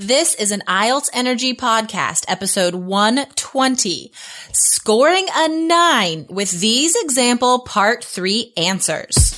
This is an IELTS Energy Podcast, episode 120, scoring a nine with these example part three answers.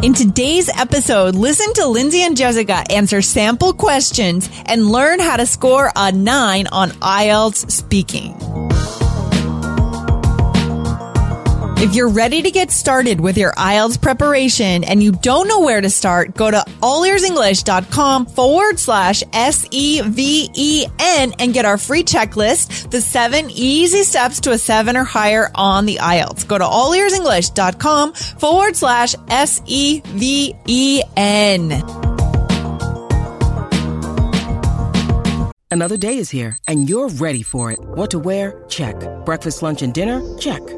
In today's episode, listen to Lindsay and Jessica answer sample questions and learn how to score a nine on IELTS speaking. If you're ready to get started with your IELTS preparation and you don't know where to start, go to allearsenglish.com forward slash S-E-V-E-N and get our free checklist, the seven easy steps to a seven or higher on the IELTS. Go to allearsenglish.com forward slash S-E-V-E-N. Another day is here and you're ready for it. What to wear? Check. Breakfast, lunch, and dinner? Check.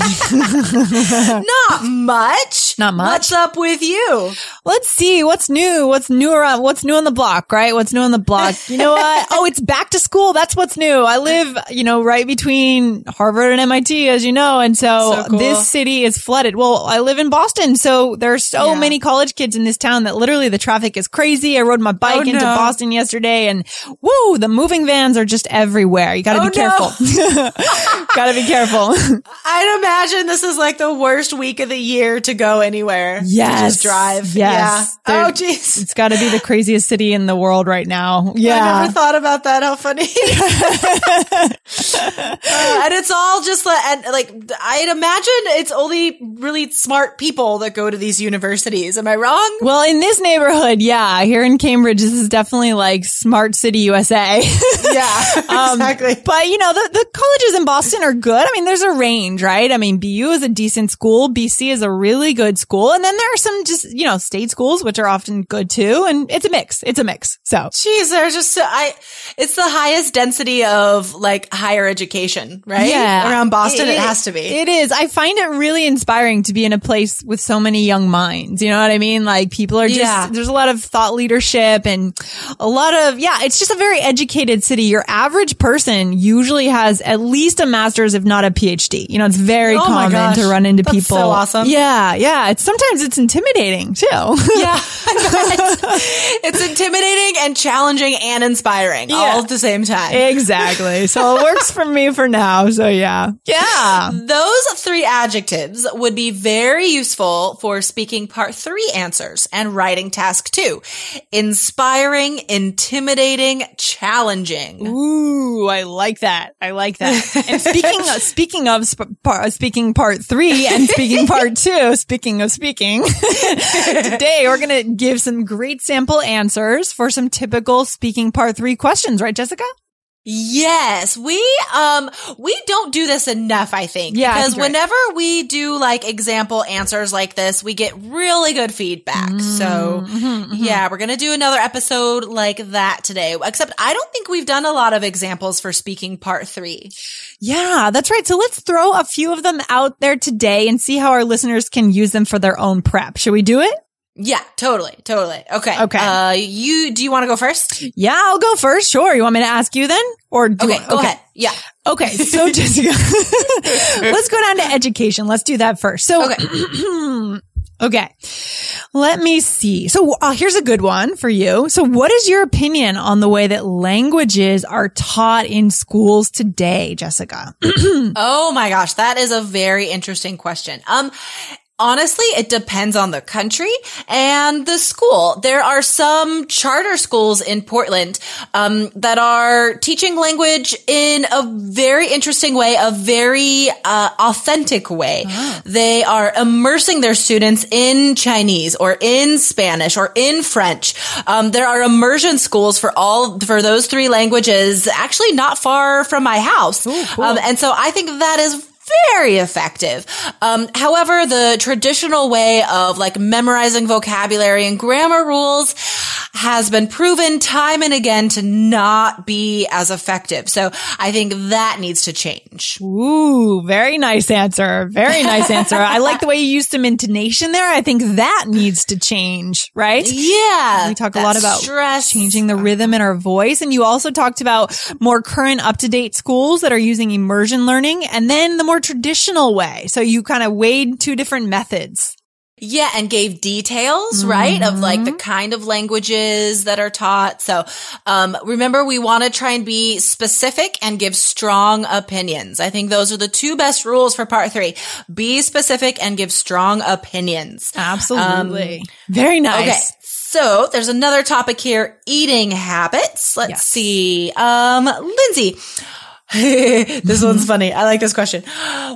Not much. Not much. What's up with you? Let's see what's new. What's new around? What's new on the block, right? What's new on the block? You know what? oh, it's back to school. That's what's new. I live, you know, right between Harvard and MIT, as you know, and so, So cool. this city is flooded. Well, I live in Boston, so there's so Yeah. many college kids in this town that literally the traffic is crazy. I rode my oh, bike Oh, into no. Boston yesterday, and woo, the moving vans are just everywhere. You got to Oh, be careful. got to be careful. I'd imagine this is like the worst week of the year to go anywhere. To Yes. just drive. Yes. Yeah. Oh, jeez. it's got to be the craziest city in the world right now. Yeah. I never thought about that. How funny. Uh, and it's all just like, and like, I'd imagine it's only really smart people that go to these universities. Am I wrong? Well, in this neighborhood, yeah, here in Cambridge, this is definitely like smart city USA. Yeah, Um, exactly. But you know, the, the colleges in Boston are good. I mean, there's a range, right? I mean, BU is a decent school. BC is a really good school. And then there are some just, you know, state schools, which are often good too. And it's a mix. It's a mix. So Jeez, there's just so, I. It's the highest density of like higher education, right? Yeah. around Boston, it, has to be. It is. I find it really inspiring to be in a place with so many young minds. You know what I mean? Like people are just, Yeah. there's a lot of thought leadership and a lot of, yeah, it's just a very educated city. Your average person usually has at least a master's, if not a PhD. You know, it's very Oh common to run into That's people. so awesome. Yeah. Yeah. It's sometimes it's intimidating too. yeah, it's intimidating and challenging and inspiring all at the same time. exactly. So it works for me for now. So yeah. Yeah. Those three adjectives would be very useful for speaking part three answers and writing task two. Inspiring, intimidating, challenging. Ooh, I like that. I like that. And speaking of, speaking of sp- par- speaking part three and speaking part two, speaking of speaking, today we're going to give some great sample answers for some typical speaking part three questions, right, Jessica? Yes, we um we don't do this enough, I think. Yeah, because right. whenever we do like example answers like this, we get really good feedback. so Mm-hmm, yeah, we're gonna do another episode like that today. Except I don't think we've done a lot of examples for speaking part three. Yeah, that's right. So let's throw a few of them out there today and see how our listeners can use them for their own prep. Should we do it? Yeah, totally, totally. Okay, Okay. Uh, you do you want to go first? Yeah, I'll go first. Sure. You want me to ask you then? Or do Okay, I- go ahead. Yeah. Okay, so Jessica, let's go down to education. Let's do that first. So, Okay. okay, let me see. So, uh, here's a good one for you. So, what is your opinion on the way that languages are taught in schools today, Jessica? Oh my gosh, that is a very interesting question. Um, honestly, it depends on the country and the school. There are some charter schools in Portland um, that are teaching language in a very interesting way, a very uh, authentic way. Oh. They are immersing their students in Chinese or in Spanish or in French. Um, there are immersion schools for all for those three languages, actually not far from my house. Ooh, cool. um, and so I think that is very effective. Um, however, the traditional way of like memorizing vocabulary and grammar rules has been proven time and again to not be as effective. So I think that needs to change. Ooh, very nice answer. Very nice answer. I like the way you used some intonation there. I think that needs to change, right? Yeah. We talk a lot about stress. changing the rhythm in our voice. And you also talked about more current up to date schools that are using immersion learning and then the more traditional way. So you kind of weighed two different methods. Yeah, and gave details, mm-hmm. right, of like the mm-hmm. kind of languages that are taught. So, um, remember, we want to try and be specific and give strong opinions. I think those are the two best rules for part three. Be specific and give strong opinions. Absolutely. Um, Very nice. Okay. So there's another topic here, eating habits. Let's yes. see. Um, Lindsay, this one's funny. I like this question.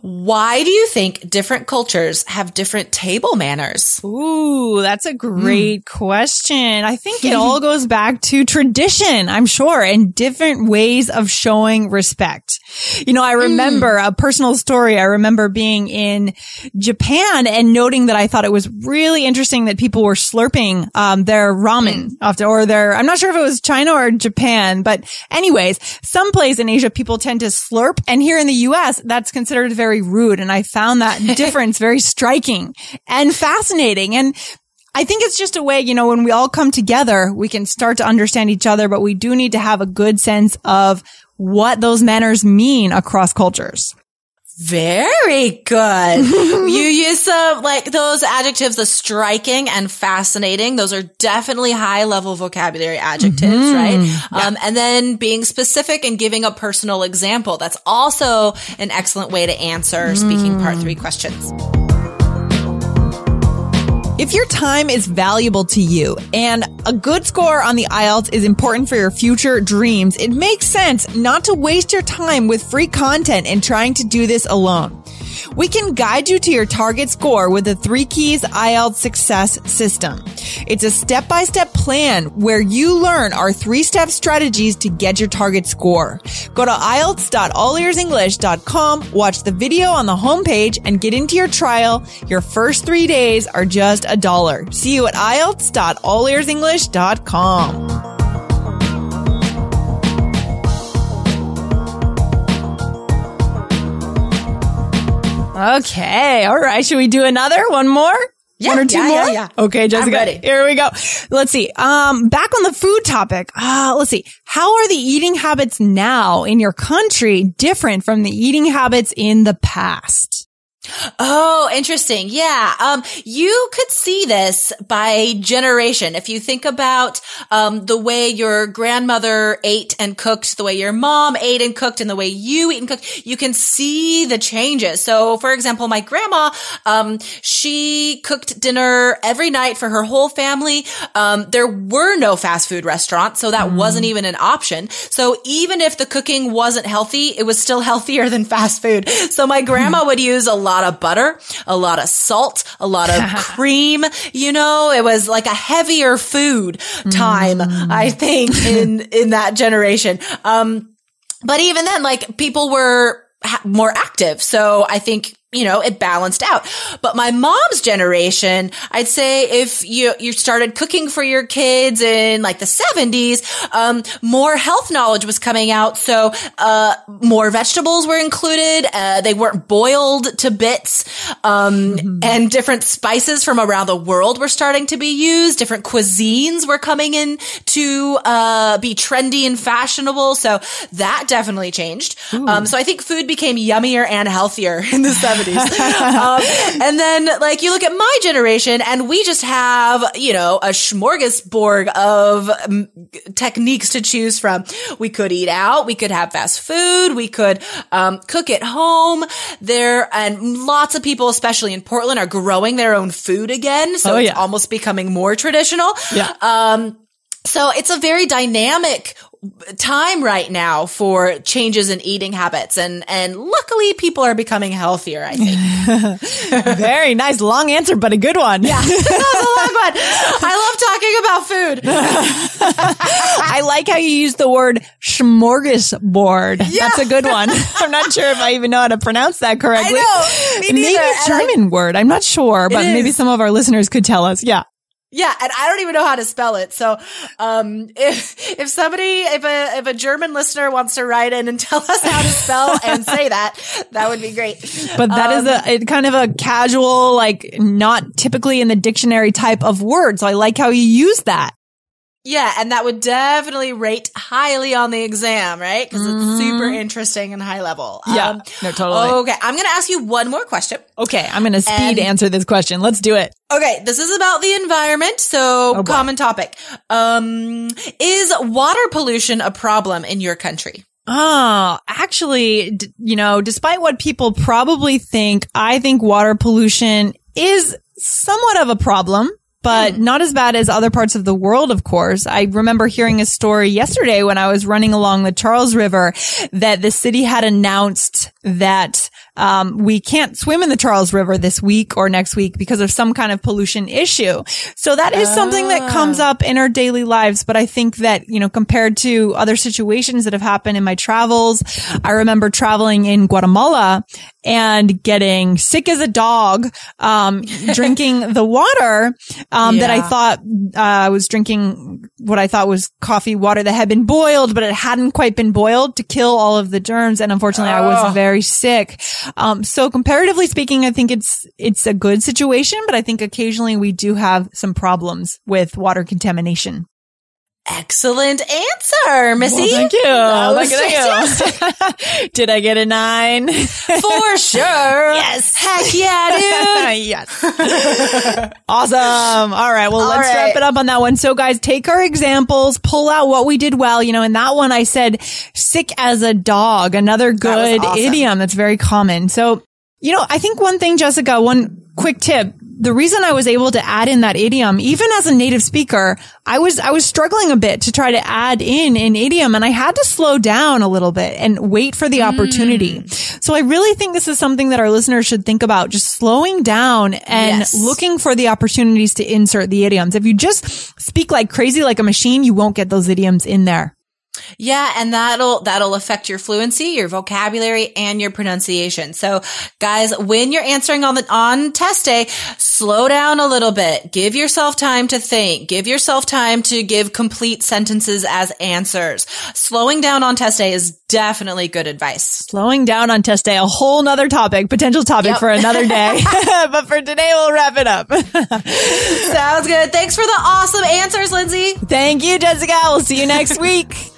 Why do you think different cultures have different table manners? Ooh, that's a great mm. question. I think it all goes back to tradition, I'm sure, and different ways of showing respect. You know, I remember mm. a personal story. I remember being in Japan and noting that I thought it was really interesting that people were slurping um, their ramen mm. after, or their, I'm not sure if it was China or Japan, but anyways, someplace in Asia, people tend to slurp. And here in the US, that's considered very rude. And I found that difference very striking and fascinating. And I think it's just a way, you know, when we all come together, we can start to understand each other, but we do need to have a good sense of what those manners mean across cultures. Very good. you use some like those adjectives, the striking and fascinating. Those are definitely high level vocabulary adjectives, mm-hmm. right? Yeah. Um, and then being specific and giving a personal example. That's also an excellent way to answer mm. speaking part three questions. If your time is valuable to you and a good score on the IELTS is important for your future dreams, it makes sense not to waste your time with free content and trying to do this alone. We can guide you to your target score with the Three Keys IELTS Success System. It's a step-by-step plan where you learn our three-step strategies to get your target score. Go to IELTS.allearsenglish.com, watch the video on the homepage, and get into your trial. Your first three days are just a dollar. See you at IELTS.allearsenglish.com. Okay. All right. Should we do another? One more? Yeah, One or two yeah, more? Yeah, yeah. Okay, Jessica. Here we go. Let's see. Um, back on the food topic. Uh, let's see. How are the eating habits now in your country different from the eating habits in the past? Oh, interesting. Yeah. Um, you could see this by generation. If you think about, um, the way your grandmother ate and cooked, the way your mom ate and cooked, and the way you eat and cooked, you can see the changes. So, for example, my grandma, um, she cooked dinner every night for her whole family. Um, there were no fast food restaurants, so that mm. wasn't even an option. So even if the cooking wasn't healthy, it was still healthier than fast food. So my grandma would use a lot of butter, a lot of salt, a lot of cream. You know, it was like a heavier food time, mm. I think, in, in that generation. Um, but even then, like people were more active. So I think you know, it balanced out. But my mom's generation, I'd say if you, you started cooking for your kids in like the seventies, um, more health knowledge was coming out. So, uh, more vegetables were included. Uh, they weren't boiled to bits. Um, mm-hmm. and different spices from around the world were starting to be used. Different cuisines were coming in to, uh, be trendy and fashionable. So that definitely changed. Um, so I think food became yummier and healthier in the 70s. 70s. um, and then like you look at my generation and we just have, you know, a smorgasbord of um, techniques to choose from. We could eat out. We could have fast food. We could, um, cook at home. There, and lots of people, especially in Portland, are growing their own food again. So Oh, it's almost becoming more traditional. Yeah. Um, so it's a very dynamic time right now for changes in eating habits and and luckily people are becoming healthier I think. Very nice. Long answer, but a good one. Yeah. that was a long one. I love talking about food. I like how you use the word smorgasbord. yeah. That's a good one. I'm not sure if I even know how to pronounce that correctly. know. Me Maybe a And I- German word. I'm not sure, but maybe some of our listeners could tell us. Yeah. Yeah, and I don't even know how to spell it. So, um, if if somebody, if a if a German listener wants to write in and tell us how to spell and say that, that would be great. But that is a, a kind of a casual, like not typically in the dictionary type of word. So I like how you use that. Yeah, and that would definitely rate highly on the exam, right? Because it's super interesting and high level. Mm-hmm. Um, Yeah. No, totally. Okay, I'm gonna ask you one more question. Okay. I'm going to speed And- answer this question. Let's do it. Okay, this is about the environment, so Oh, common topic. Um, is water pollution a problem in your country? Oh, actually, d- you know, despite what people probably think, I think water pollution is somewhat of a problem. But hmm. not as bad as other parts of the world, of course. I remember hearing a story yesterday when I was running along the Charles River that the city had announced that um, we can't swim in the Charles River this week or next week because of some kind of pollution issue. So that is something that comes up in our daily lives. But I think that, you know, compared to other situations that have happened in my travels, I remember traveling in Guatemala and getting sick as a dog, um, drinking the water, um, that I thought, uh, I was drinking what I thought was coffee water that had been boiled, but it hadn't quite been boiled to kill all of the germs. And unfortunately, I was very sick. Um, so comparatively speaking, I think it's, it's a good situation, but I think occasionally we do have some problems with water contamination. Excellent answer, Missy. Well, thank you. That was Thank you, thank you. Did I get a nine? For sure. Yes. Heck yeah, dude. yes. awesome. All right. Well, All let's right. wrap it up on that one. So guys, take our examples, pull out what we did well. You know, in that one, I said sick as a dog, another good awesome. idiom that's very common. So, you know, I think one thing, Jessica, one quick tip. The reason I was able to add in that idiom, even as a native speaker, I was, I was struggling a bit to try to add in an idiom and I had to slow down a little bit and wait for the opportunity. Mm. So I really think this is something that our listeners should think about, just slowing down and Yes. looking for the opportunities to insert the idioms. If you just speak like crazy, like a machine, you won't get those idioms in there. Yeah, and that'll that'll affect your fluency, your vocabulary, and your pronunciation. So, guys, when you're answering on the on test day, slow down a little bit. Give yourself time to think. Give yourself time to give complete sentences as answers. Slowing down on test day is definitely good advice. Slowing down on test day, a whole nother topic, potential topic Yep. for another day. but for today, we'll wrap it up. Sounds good. Thanks for the awesome answers, Lindsay. Thank you, Jessica. We'll see you next week.